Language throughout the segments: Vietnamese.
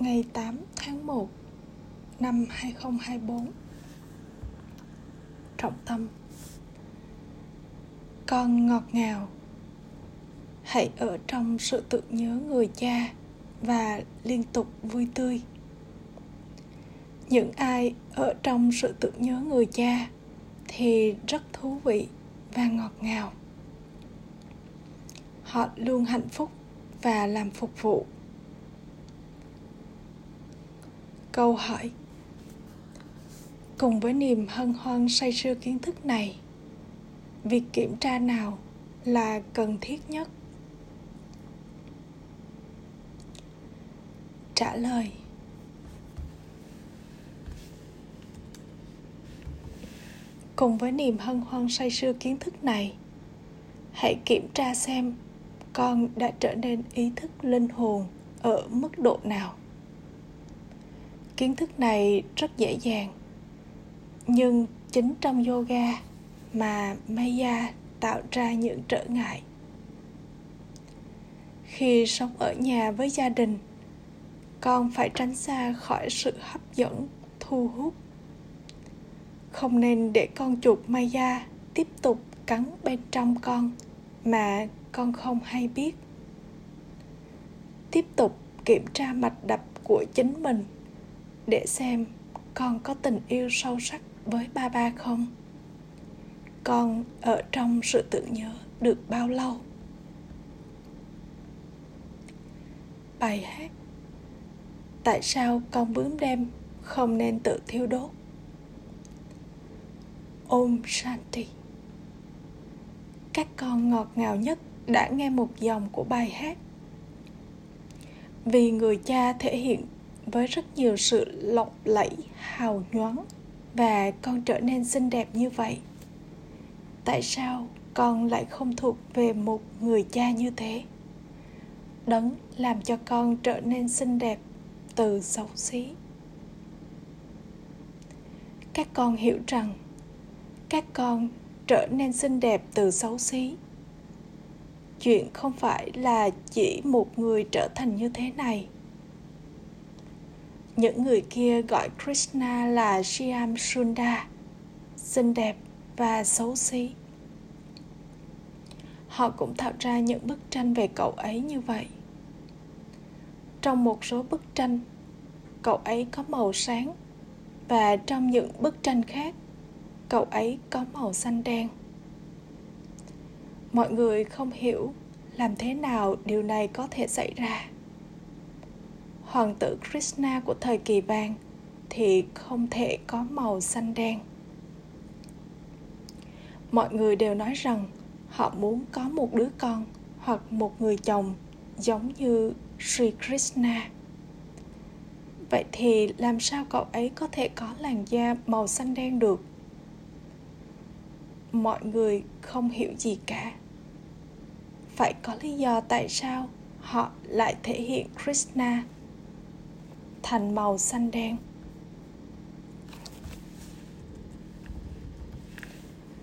ngày 8 tháng 1 năm 2024 Trọng tâm. Con ngọt ngào, Hãy ở trong sự tưởng nhớ người cha và liên tục vui tươi. Những ai ở trong sự tưởng nhớ người cha thì rất thú vị và ngọt ngào. Họ luôn hạnh phúc và làm phục vụ. Câu hỏi. Cùng với niềm hân hoan say sưa kiến thức này, việc kiểm tra nào là cần thiết nhất? Trả lời. Cùng với niềm hân hoan say sưa kiến thức này, hãy kiểm tra xem con đã trở nên ý thức linh hồn ở mức độ nào kiến thức này rất dễ dàng. Nhưng chính trong yoga mà maya tạo ra những trở ngại. Khi sống ở nhà với gia đình, con phải tránh xa khỏi sự hấp dẫn, thu hút. Không nên để con chuột maya tiếp tục cắn bên trong con mà con không hay biết. Tiếp tục kiểm tra mạch đập của chính mình để xem con có tình yêu sâu sắc với ba ba không. Con ở trong sự tưởng nhớ được bao lâu? Bài hát tại sao con bướm đêm không nên tự thiêu đốt? Om Shanti. Các con ngọt ngào nhất đã nghe một dòng của bài hát. Vì người cha thể hiện với rất nhiều sự lộng lẫy, hào nhoáng Và con trở nên xinh đẹp như vậy. Tại sao con lại không thuộc về một người cha như thế? Đấng làm cho con trở nên xinh đẹp từ xấu xí. Các con hiểu rằng các con trở nên xinh đẹp từ xấu xí. Chuyện không phải là chỉ một người trở thành như thế này những người kia gọi krishna là shyam sunda xinh đẹp và xấu xí. Họ cũng tạo ra những bức tranh về cậu ấy như vậy. Trong một số bức tranh, cậu ấy có màu sáng và trong những bức tranh khác, cậu ấy có màu xanh đen. Mọi người không hiểu làm thế nào điều này có thể xảy ra hoàng tử krishna của thời kỳ vàng thì không thể có màu xanh đen mọi người đều nói rằng họ muốn có một đứa con hoặc một người chồng giống như Sri Krishna. Vậy thì làm sao cậu ấy có thể có làn da màu xanh đen được? Mọi người không hiểu gì cả. Phải có lý do tại sao họ lại thể hiện Krishna thành màu xanh đen.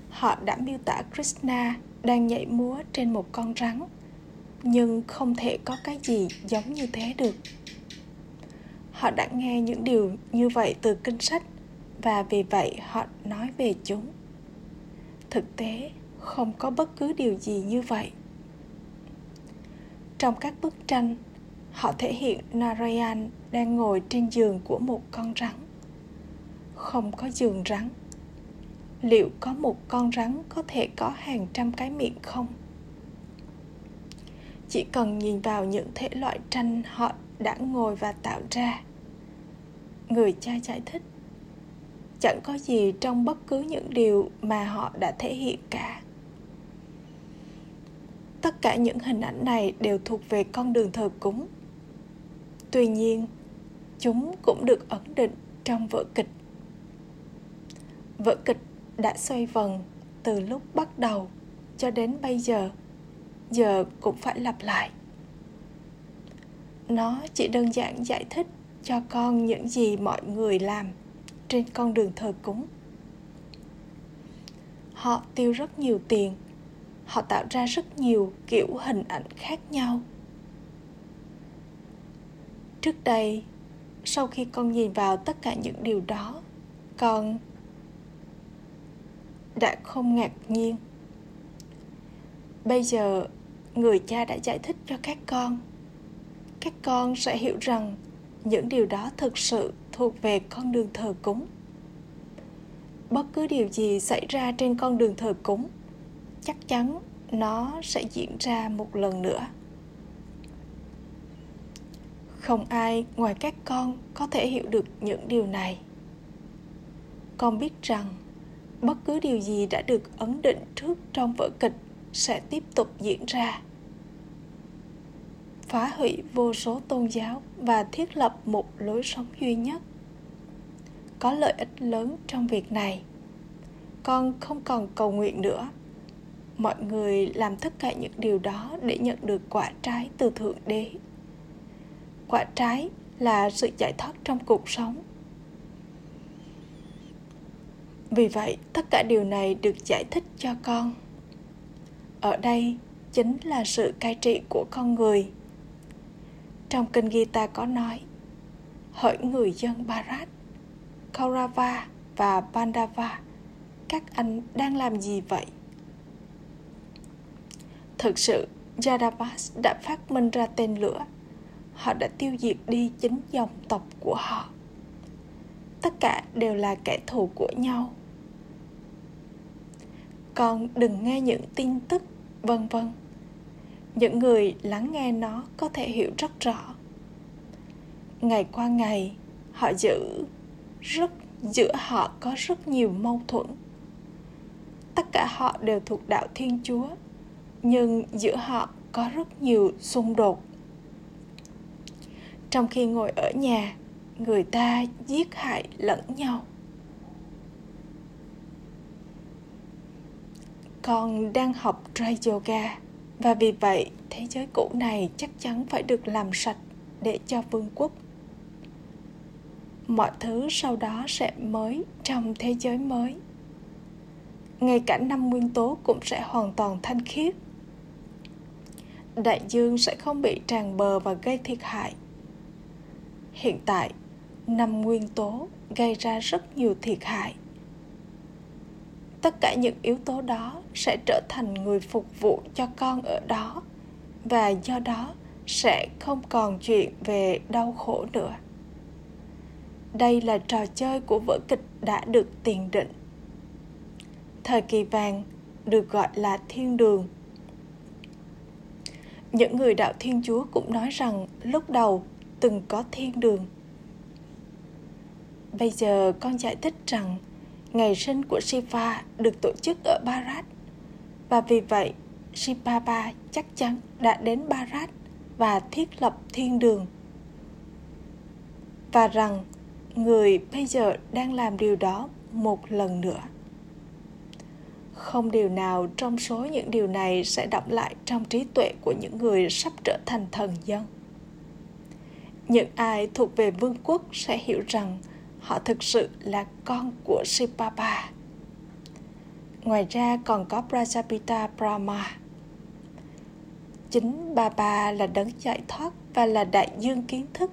Họ đã miêu tả Krishna đang nhảy múa trên một con rắn, nhưng không thể có cái gì giống như thế được. Họ đã nghe những điều như vậy từ kinh sách và vì vậy họ nói về chúng. Thực tế, không có bất cứ điều gì như vậy. Trong các bức tranh họ thể hiện narayan đang ngồi trên giường của một con rắn. Không có giường rắn. Liệu có một con rắn có thể có hàng trăm cái miệng không? Chỉ cần nhìn vào những thể loại tranh họ đã ngồi và tạo ra. Người cha giải thích, chẳng có gì trong bất cứ những điều mà họ đã thể hiện cả. Tất cả những hình ảnh này đều thuộc về con đường thờ cúng tuy nhiên, chúng cũng được ẩn định trong vở kịch. Vở kịch đã xoay vần từ lúc bắt đầu cho đến bây giờ giờ cũng phải lặp lại. Nó chỉ đơn giản giải thích cho con những gì mọi người làm trên con đường thờ cúng. Họ tiêu rất nhiều tiền, họ tạo ra rất nhiều kiểu hình ảnh khác nhau trước đây, sau khi con nhìn vào tất cả những điều đó, con đã không ngạc nhiên. Bây giờ, người cha đã giải thích cho các con. Các con sẽ hiểu rằng những điều đó thực sự thuộc về con đường thờ cúng. Bất cứ điều gì xảy ra trên con đường thờ cúng, chắc chắn nó sẽ diễn ra một lần nữa không ai ngoài các con có thể hiểu được những điều này. Con biết rằng, bất cứ điều gì đã được ấn định trước trong vở kịch sẽ tiếp tục diễn ra. Phá hủy vô số tôn giáo và thiết lập một lối sống duy nhất. Có lợi ích lớn trong việc này. Con không còn cầu nguyện nữa. Mọi người làm tất cả những điều đó để nhận được quả trái từ thượng đế quả trái là sự giải thoát trong cuộc sống. Vì vậy, tất cả điều này được giải thích cho con. Ở đây chính là sự cai trị của con người. Trong kinh Gita có nói, hỡi người dân Bharat Kaurava và Pandava, các anh đang làm gì vậy? Thực sự Yadavas đã phát minh ra tên lửa họ đã tiêu diệt đi chính dòng tộc của họ. Tất cả đều là kẻ thù của nhau. Con đừng nghe những tin tức, vân vân. Những người lắng nghe nó có thể hiểu rất rõ. Ngày qua ngày, họ giữ rất, giữa họ có rất nhiều mâu thuẫn. Tất cả họ đều thuộc đạo thiên chúa, nhưng giữa họ có rất nhiều xung đột trong khi ngồi ở nhà, người ta giết hại lẫn nhau. Con đang học dry yoga, và vì vậy, thế giới cũ này chắc chắn phải được làm sạch để cho vương quốc. Mọi thứ sau đó sẽ mới trong thế giới mới. Ngay cả năm nguyên tố cũng sẽ hoàn toàn thanh khiết. Đại dương sẽ không bị tràn bờ và gây thiệt hại hiện tại, năm nguyên tố gây ra rất nhiều thiệt hại. Tất cả những yếu tố đó sẽ trở thành người phục vụ cho con ở đó, và do đó sẽ không còn chuyện về đau khổ nữa. Đây là trò chơi của vở kịch đã được tiền định. Thời kỳ vàng được gọi là thiên đường. Những người đạo thiên chúa cũng nói rằng lúc đầu từng có thiên đường. Bây giờ con giải thích rằng ngày sinh của Shiva được tổ chức ở Bharat, và vì vậy Shivaba chắc chắn đã đến Bharat và thiết lập thiên đường. Và rằng người bây giờ đang làm điều đó một lần nữa. Không điều nào trong số những điều này sẽ đọng lại trong trí tuệ của những người sắp trở thành thần dân những ai thuộc về vương quốc sẽ hiểu rằng họ thực sự là con của Sipapa. Ngoài ra còn có Prajapita Brahma. Chính Baba là đấng giải thoát và là đại dương kiến thức.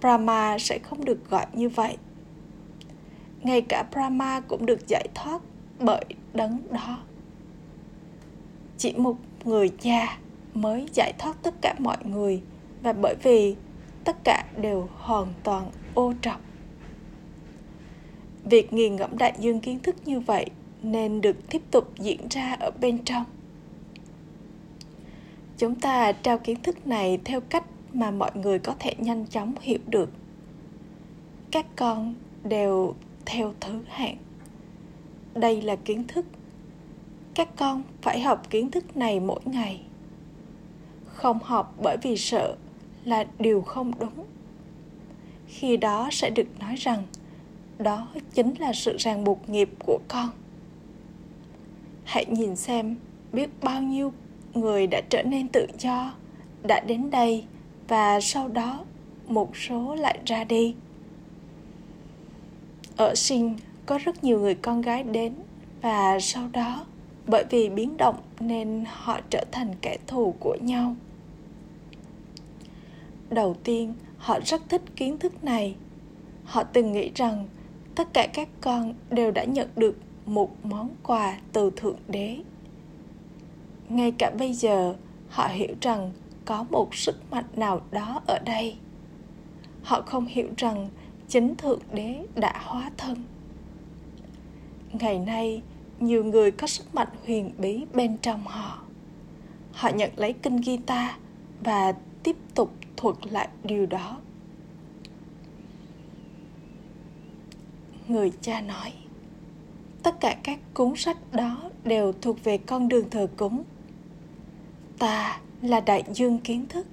Brahma sẽ không được gọi như vậy. Ngay cả Brahma cũng được giải thoát bởi đấng đó. Chỉ một người cha mới giải thoát tất cả mọi người và bởi vì tất cả đều hoàn toàn ô trọc. Việc nghiền ngẫm đại dương kiến thức như vậy nên được tiếp tục diễn ra ở bên trong. Chúng ta trao kiến thức này theo cách mà mọi người có thể nhanh chóng hiểu được. Các con đều theo thứ hạng. Đây là kiến thức. Các con phải học kiến thức này mỗi ngày. Không học bởi vì sợ là điều không đúng. Khi đó sẽ được nói rằng, đó chính là sự ràng buộc nghiệp của con. Hãy nhìn xem biết bao nhiêu người đã trở nên tự do, đã đến đây và sau đó một số lại ra đi. Ở sinh có rất nhiều người con gái đến và sau đó, bởi vì biến động nên họ trở thành kẻ thù của nhau đầu tiên, họ rất thích kiến thức này. Họ từng nghĩ rằng tất cả các con đều đã nhận được một món quà từ thượng đế. Ngay cả bây giờ, họ hiểu rằng có một sức mạnh nào đó ở đây. Họ không hiểu rằng chính thượng đế đã hóa thân. Ngày nay, nhiều người có sức mạnh huyền bí bên trong họ. Họ nhận lấy kinh guitar và tục thuật lại điều đó. Người cha nói, tất cả các cuốn sách đó đều thuộc về con đường thờ cúng. Ta là đại dương kiến thức.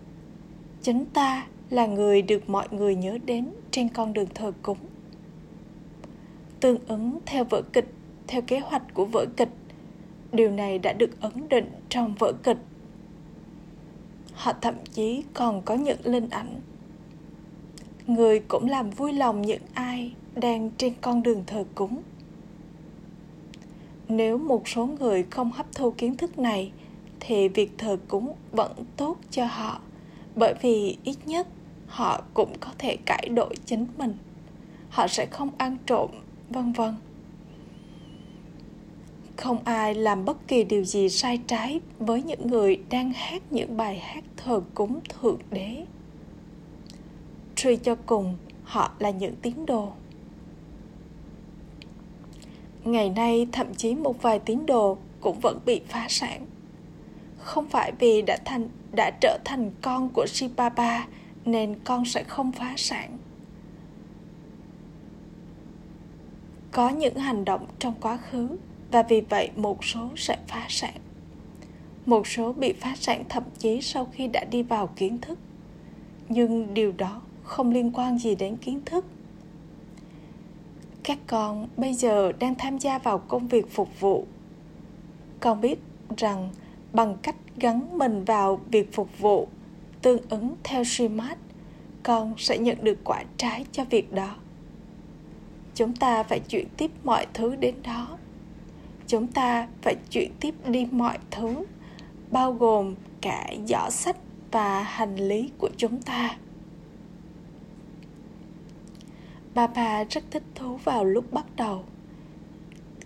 Chính ta là người được mọi người nhớ đến trên con đường thờ cúng. Tương ứng theo vở kịch, theo kế hoạch của vở kịch, điều này đã được ấn định trong vở kịch họ thậm chí còn có những linh ảnh. Người cũng làm vui lòng những ai đang trên con đường thờ cúng. Nếu một số người không hấp thu kiến thức này, thì việc thờ cúng vẫn tốt cho họ, bởi vì ít nhất họ cũng có thể cải đổi chính mình. Họ sẽ không ăn trộm, vân vân không ai làm bất kỳ điều gì sai trái với những người đang hát những bài hát thờ cúng thượng đế. Truy cho cùng, họ là những tín đồ. Ngày nay, thậm chí một vài tín đồ cũng vẫn bị phá sản. Không phải vì đã thành, đã trở thành con của Sipapa nên con sẽ không phá sản. Có những hành động trong quá khứ và vì vậy một số sẽ phá sản. Một số bị phá sản thậm chí sau khi đã đi vào kiến thức. Nhưng điều đó không liên quan gì đến kiến thức. Các con bây giờ đang tham gia vào công việc phục vụ. Con biết rằng bằng cách gắn mình vào việc phục vụ tương ứng theo Srimad, con sẽ nhận được quả trái cho việc đó. Chúng ta phải chuyển tiếp mọi thứ đến đó. Chúng ta phải chuyển tiếp đi mọi thứ, bao gồm cả giỏ sách và hành lý của chúng ta. Bà bà rất thích thú vào lúc bắt đầu.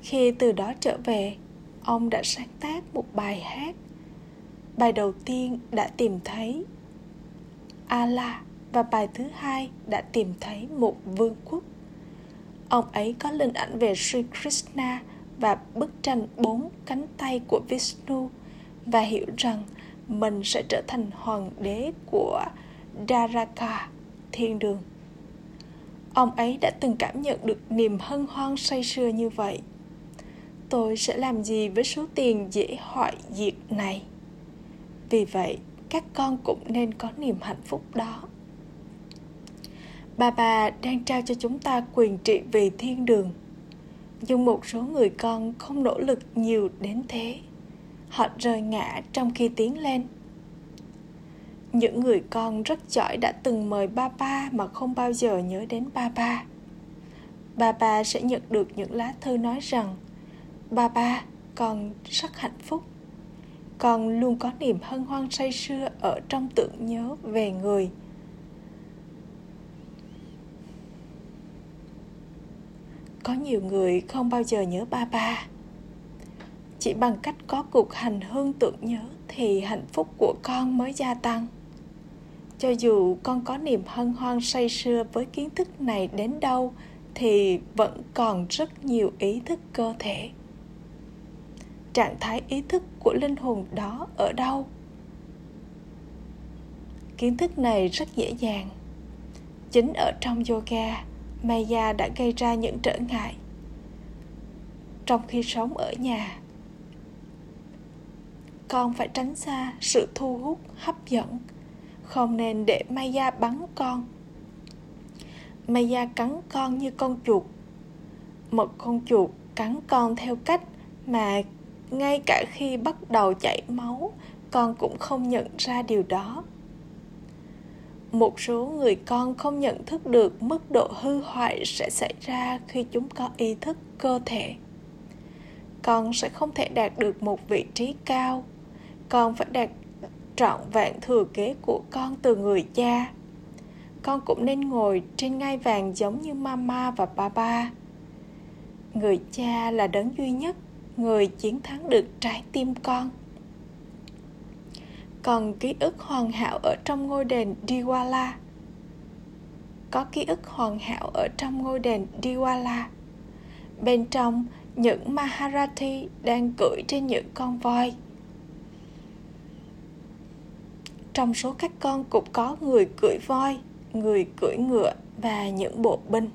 Khi từ đó trở về, ông đã sáng tác một bài hát bài đầu tiên đã tìm thấy ala và bài thứ hai đã tìm thấy một vương quốc. Ông ấy có linh ảnh về Sri Krishna và bức tranh bốn cánh tay của Vishnu và hiểu rằng mình sẽ trở thành hoàng đế của Daraka, thiên đường. Ông ấy đã từng cảm nhận được niềm hân hoan say sưa như vậy. Tôi sẽ làm gì với số tiền dễ hoại diệt này? vì vậy các con cũng nên có niềm hạnh phúc đó bà bà đang trao cho chúng ta quyền trị vì thiên đường nhưng một số người con không nỗ lực nhiều đến thế. Họ rơi ngã trong khi tiến lên. Những người con rất giỏi đã từng mời ba ba mà không bao giờ nhớ đến ba ba. Ba ba sẽ nhận được những lá thư nói rằng, ba ba, con rất hạnh phúc. Con luôn có niềm hân hoan say sưa ở trong tưởng nhớ về người. Có nhiều người không bao giờ nhớ ba ba. Chỉ bằng cách có cuộc hành hương tưởng nhớ thì hạnh phúc của con mới gia tăng. Cho dù con có niềm hân hoan say sưa với kiến thức này đến đâu, thì vẫn còn rất nhiều ý thức cơ thể. Trạng thái ý thức của linh hồn đó ở đâu? Kiến thức này rất dễ dàng. Chính ở trong yoga maya đã gây ra những trở ngại. Trong khi sống ở nhà, con phải tránh xa sự thu hút, hấp dẫn. Không nên để maya bắn con. Maya cắn con như con chuột. Một con chuột cắn con theo cách mà ngay cả khi bắt đầu chảy máu, con cũng không nhận ra điều đó một số người con không nhận thức được mức độ hư hoại sẽ xảy ra khi chúng có ý thức cơ thể. Con sẽ không thể đạt được một vị trí cao. Con phải đạt trọn vẹn thừa kế của con từ người cha. Con cũng nên ngồi trên ngai vàng giống như mama và papa. Người cha là đấng duy nhất, người chiến thắng được trái tim con còn ký ức hoàn hảo ở trong ngôi đền Diwala. Có ký ức hoàn hảo ở trong ngôi đền Diwala. Bên trong, những Maharathi đang cưỡi trên những con voi. Trong số các con cũng có người cưỡi voi, người cưỡi ngựa và những bộ binh.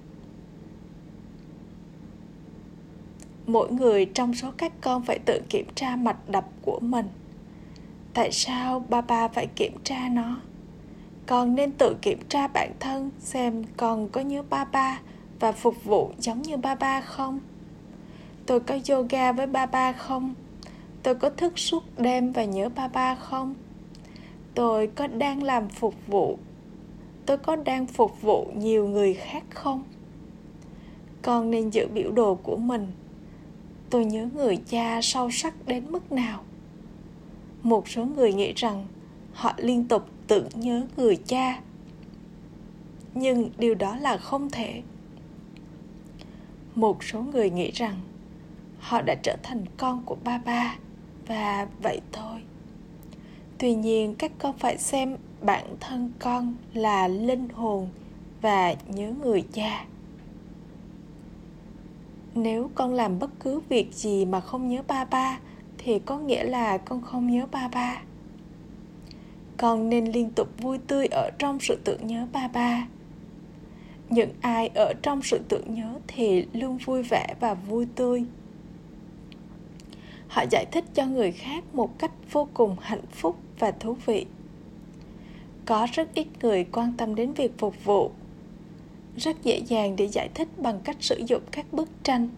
Mỗi người trong số các con phải tự kiểm tra mạch đập của mình tại sao ba ba phải kiểm tra nó? Con nên tự kiểm tra bản thân xem con có nhớ ba ba và phục vụ giống như ba ba không? Tôi có yoga với ba ba không? Tôi có thức suốt đêm và nhớ ba ba không? Tôi có đang làm phục vụ. Tôi có đang phục vụ nhiều người khác không? Con nên giữ biểu đồ của mình. Tôi nhớ người cha sâu sắc đến mức nào? Một số người nghĩ rằng họ liên tục tự nhớ người cha. Nhưng điều đó là không thể. Một số người nghĩ rằng họ đã trở thành con của ba ba và vậy thôi. Tuy nhiên, các con phải xem bản thân con là linh hồn và nhớ người cha. Nếu con làm bất cứ việc gì mà không nhớ ba ba thì có nghĩa là con không nhớ ba ba. Con nên liên tục vui tươi ở trong sự tưởng nhớ ba ba. Những ai ở trong sự tưởng nhớ thì luôn vui vẻ và vui tươi. Họ giải thích cho người khác một cách vô cùng hạnh phúc và thú vị. Có rất ít người quan tâm đến việc phục vụ. Rất dễ dàng để giải thích bằng cách sử dụng các bức tranh.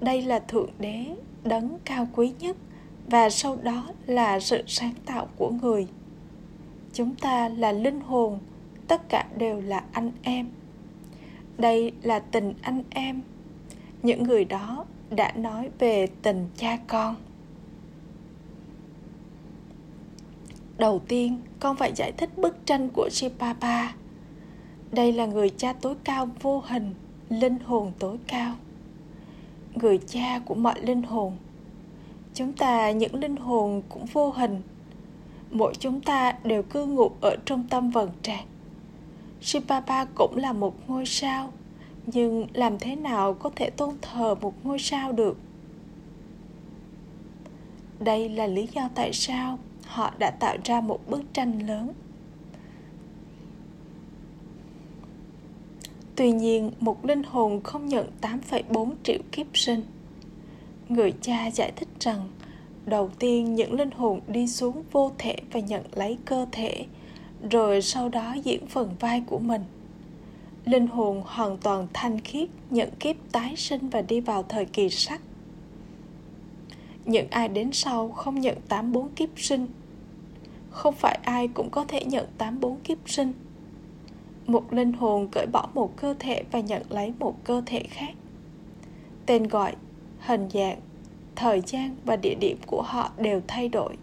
Đây là thượng đế đấng cao quý nhất và sau đó là sự sáng tạo của người chúng ta là linh hồn tất cả đều là anh em đây là tình anh em những người đó đã nói về tình cha con đầu tiên con phải giải thích bức tranh của Shipapa. Đây là người cha tối cao vô hình, linh hồn tối cao. Người cha của mọi linh hồn. Chúng ta những linh hồn cũng vô hình. Mỗi chúng ta đều cư ngụ ở trong tâm vần trán. Shipapa cũng là một ngôi sao, nhưng làm thế nào có thể tôn thờ một ngôi sao được? Đây là lý do tại sao họ đã tạo ra một bức tranh lớn Tuy nhiên, một linh hồn không nhận 8,4 triệu kiếp sinh. Người cha giải thích rằng, đầu tiên những linh hồn đi xuống vô thể và nhận lấy cơ thể, rồi sau đó diễn phần vai của mình. Linh hồn hoàn toàn thanh khiết, nhận kiếp tái sinh và đi vào thời kỳ sắc. Những ai đến sau không nhận 84 kiếp sinh không phải ai cũng có thể nhận 84 kiếp sinh. Một linh hồn cởi bỏ một cơ thể và nhận lấy một cơ thể khác. Tên gọi, hình dạng, thời gian và địa điểm của họ đều thay đổi.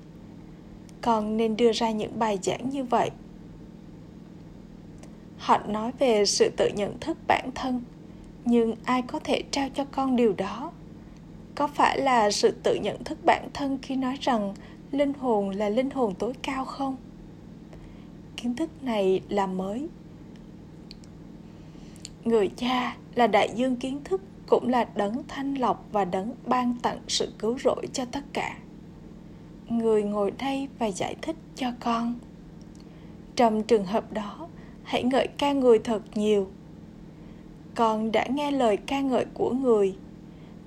Con nên đưa ra những bài giảng như vậy. Họ nói về sự tự nhận thức bản thân, nhưng ai có thể trao cho con điều đó? Có phải là sự tự nhận thức bản thân khi nói rằng linh hồn là linh hồn tối cao không kiến thức này là mới người cha là đại dương kiến thức, cũng là đấng thanh lọc và đấng ban tặng sự cứu rỗi cho tất cả. Người ngồi đây và giải thích cho con. Trong trường hợp đó, hãy ngợi ca người thật nhiều. Con đã nghe lời ca ngợi của người.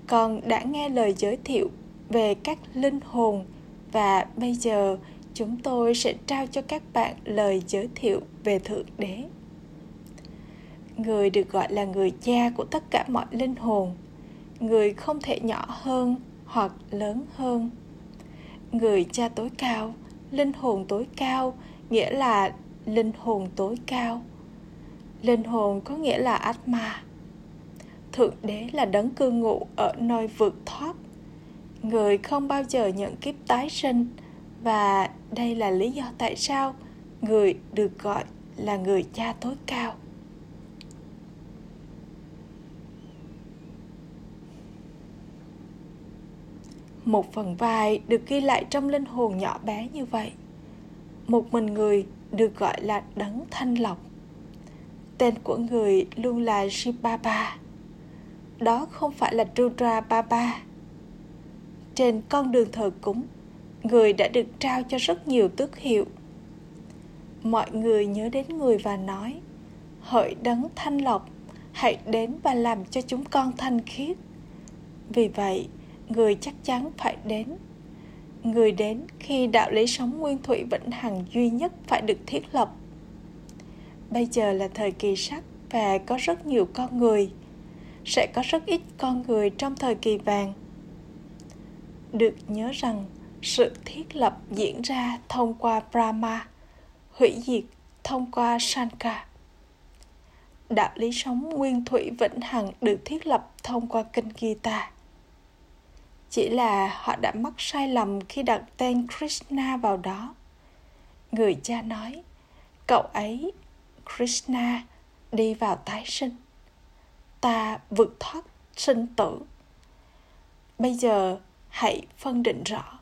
Con đã nghe lời giới thiệu về các linh hồn và bây giờ chúng tôi sẽ trao cho các bạn lời giới thiệu về thượng đế người được gọi là người cha của tất cả mọi linh hồn. Người không thể nhỏ hơn hoặc lớn hơn. Người cha tối cao, linh hồn tối cao, nghĩa là linh hồn tối cao. Linh hồn có nghĩa là atma. Thượng đế là đấng cư ngụ ở nơi vượt thoát. Người không bao giờ nhận kiếp tái sinh. Và đây là lý do tại sao người được gọi là người cha tối cao. Một phần vai được ghi lại trong linh hồn nhỏ bé như vậy. Một mình người được gọi là đấng thanh lọc. Tên của người luôn là Shibaba đó không phải là Rudra Baba trên con đường thờ cúng, người đã được trao cho rất nhiều tước hiệu. Mọi người nhớ đến người và nói, hỡi đấng thanh lọc, hãy đến và làm cho chúng con thanh khiết. Vì vậy người chắc chắn phải đến. Người đến khi đạo lý sống nguyên thủy vĩnh hằng duy nhất phải được thiết lập. Bây giờ là thời kỳ sắc và có rất nhiều con người. Sẽ có rất ít con người trong thời kỳ vàng. Được nhớ rằng, sự thiết lập diễn ra thông qua brahma, hủy diệt thông qua sanka Đạo lý sống nguyên thủy vĩnh hằng được thiết lập thông qua kinh Gita. Chỉ là họ đã mắc sai lầm khi đặt tên Krishna vào đó. Người cha nói, cậu ấy, Krishna, đi vào tái sinh. Ta vượt thoát sinh tử. Bây giờ hãy phân định rõ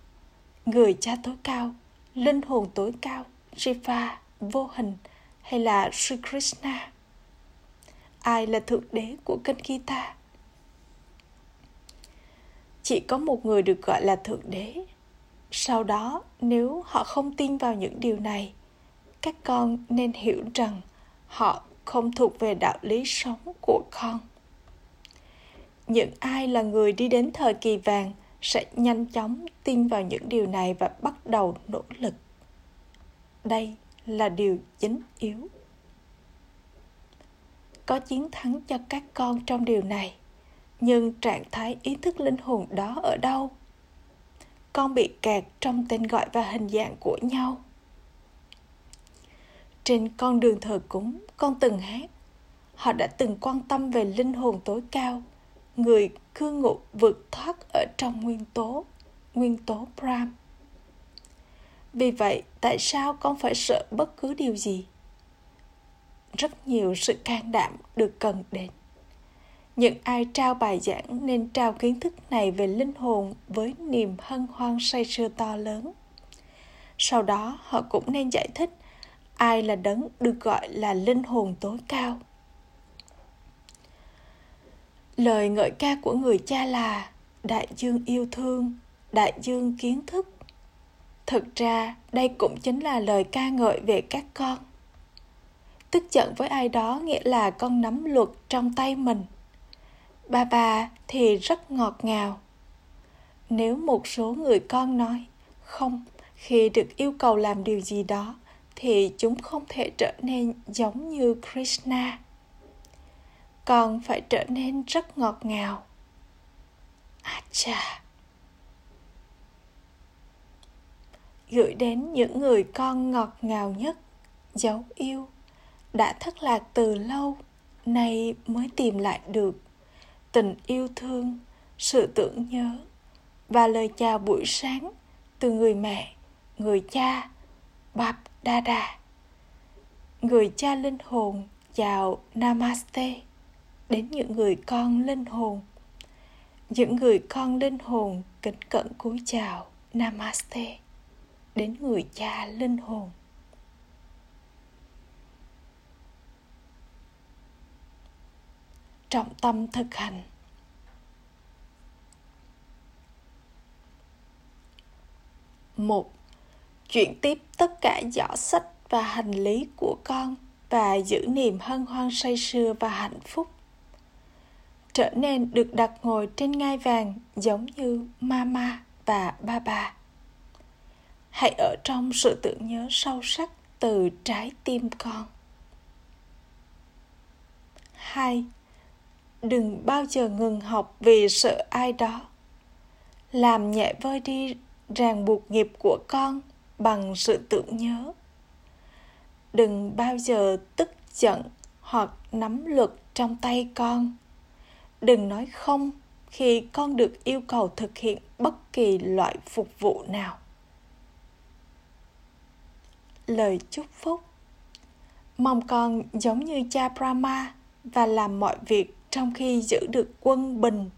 người cha tối cao, linh hồn tối cao Shiva, vô hình hay là Sri Krishna? Ai là thượng đế của kinh Gita? Chỉ có một người được gọi là thượng đế. Sau đó, nếu họ không tin vào những điều này, các con nên hiểu rằng họ không thuộc về đạo lý sống của con. Những ai là người đi đến thời kỳ vàng sẽ nhanh chóng tin vào những điều này và bắt đầu nỗ lực đây là điều chính yếu có chiến thắng cho các con trong điều này nhưng trạng thái ý thức linh hồn đó ở đâu? Con bị kẹt trong tên gọi và hình dạng của nhau. Trên con đường thờ cúng, con từng hát. Họ đã từng quan tâm về linh hồn tối cao, người cư ngụ vượt thoát ở trong nguyên tố nguyên tố Brahm vì vậy, tại sao con phải sợ bất cứ điều gì? Rất nhiều sự can đảm được cần đến những ai trao bài giảng nên trao kiến thức này về linh hồn với niềm hân hoan say sưa to lớn. Sau đó, họ cũng nên giải thích ai là đấng được gọi là linh hồn tối cao. Lời ngợi ca của người cha là đại dương yêu thương, đại dương kiến thức thực ra, đây cũng chính là lời ca ngợi về các con. Tức giận với ai đó nghĩa là con nắm luật trong tay mình bà bà thì rất ngọt ngào. Nếu một số người con nói, không, khi được yêu cầu làm điều gì đó, thì chúng không thể trở nên giống như krishna. Con phải trở nên rất ngọt ngào. A chà gửi đến những người con ngọt ngào nhất, dấu yêu, đã thất lạc từ lâu, nay mới tìm lại được tình yêu thương, sự tưởng nhớ và lời chào buổi sáng từ người mẹ, người cha bap dada. Người cha linh hồn chào namaste đến những người con linh hồn. Những người con linh hồn kính cẩn cúi chào namaste đến người cha linh hồn. Trọng tâm thực hành. Một, chuyển tiếp tất cả giỏ sách và hành lý của con và giữ niềm hân hoan say sưa và hạnh phúc. Trở nên được đặt ngồi trên ngai vàng giống như mama và ba bà hãy ở trong sự tưởng nhớ sâu sắc từ trái tim con. Hai đừng bao giờ ngừng học vì sợ ai đó. Làm nhẹ vơi đi ràng buộc nghiệp của con bằng sự tưởng nhớ. Đừng bao giờ tức giận hoặc nắm luật trong tay con. Đừng nói không khi con được yêu cầu thực hiện bất kỳ loại phục vụ nào. Lời chúc phúc. Mong con giống như cha Brahma và làm mọi việc trong khi giữ được quân bình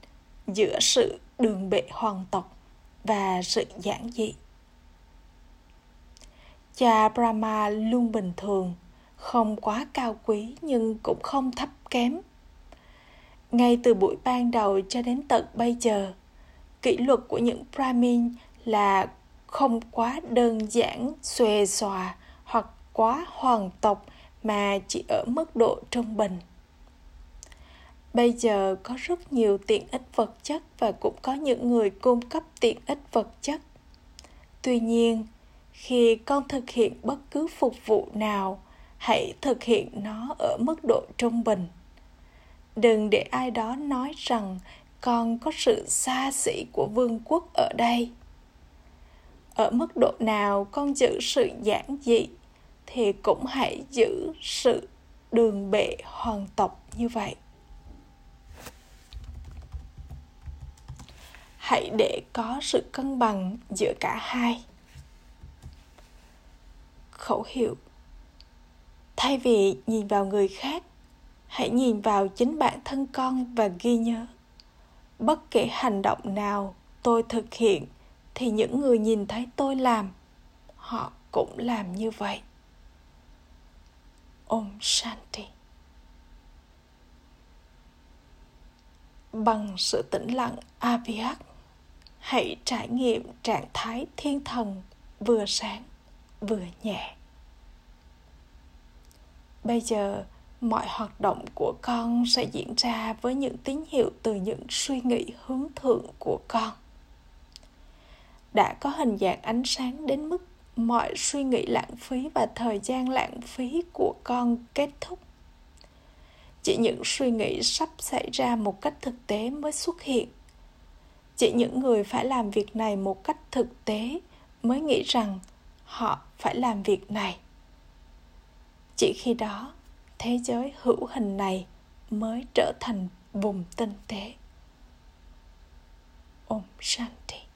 giữa sự đường bệ hoàng tộc và sự giản dị. Cha Brahma luôn bình thường, không quá cao quý nhưng cũng không thấp kém. Ngay từ buổi ban đầu cho đến tận bây giờ, kỷ luật của những Brahmin là không quá đơn giản, xòe xòa hoặc quá hoàng tộc mà chỉ ở mức độ trung bình bây giờ có rất nhiều tiện ích vật chất và cũng có những người cung cấp tiện ích vật chất. Tuy nhiên, khi con thực hiện bất cứ phục vụ nào, hãy thực hiện nó ở mức độ trung bình. Đừng để ai đó nói rằng con có sự xa xỉ của vương quốc ở đây. Ở mức độ nào con giữ sự giản dị, thì cũng hãy giữ sự đường bệ hoàng tộc như vậy. Hãy để có sự cân bằng giữa cả hai. Khẩu hiệu. Thay vì nhìn vào người khác, hãy nhìn vào chính bản thân con và ghi nhớ. Bất kể hành động nào tôi thực hiện, thì những người nhìn thấy tôi làm, họ cũng làm như vậy. Om shanti. Bằng sự tĩnh lặng aviak hãy trải nghiệm trạng thái thiên thần vừa sáng, vừa nhẹ. Bây giờ, mọi hoạt động của con sẽ diễn ra với những tín hiệu từ những suy nghĩ hướng thượng của con. Đã có hình dạng ánh sáng đến mức mọi suy nghĩ lãng phí và thời gian lãng phí của con kết thúc. Chỉ những suy nghĩ sắp xảy ra một cách thực tế mới xuất hiện chỉ những người phải làm việc này một cách thực tế mới nghĩ rằng họ phải làm việc này. Chỉ khi đó, thế giới hữu hình này mới trở thành vùng tinh tế. Om shanti.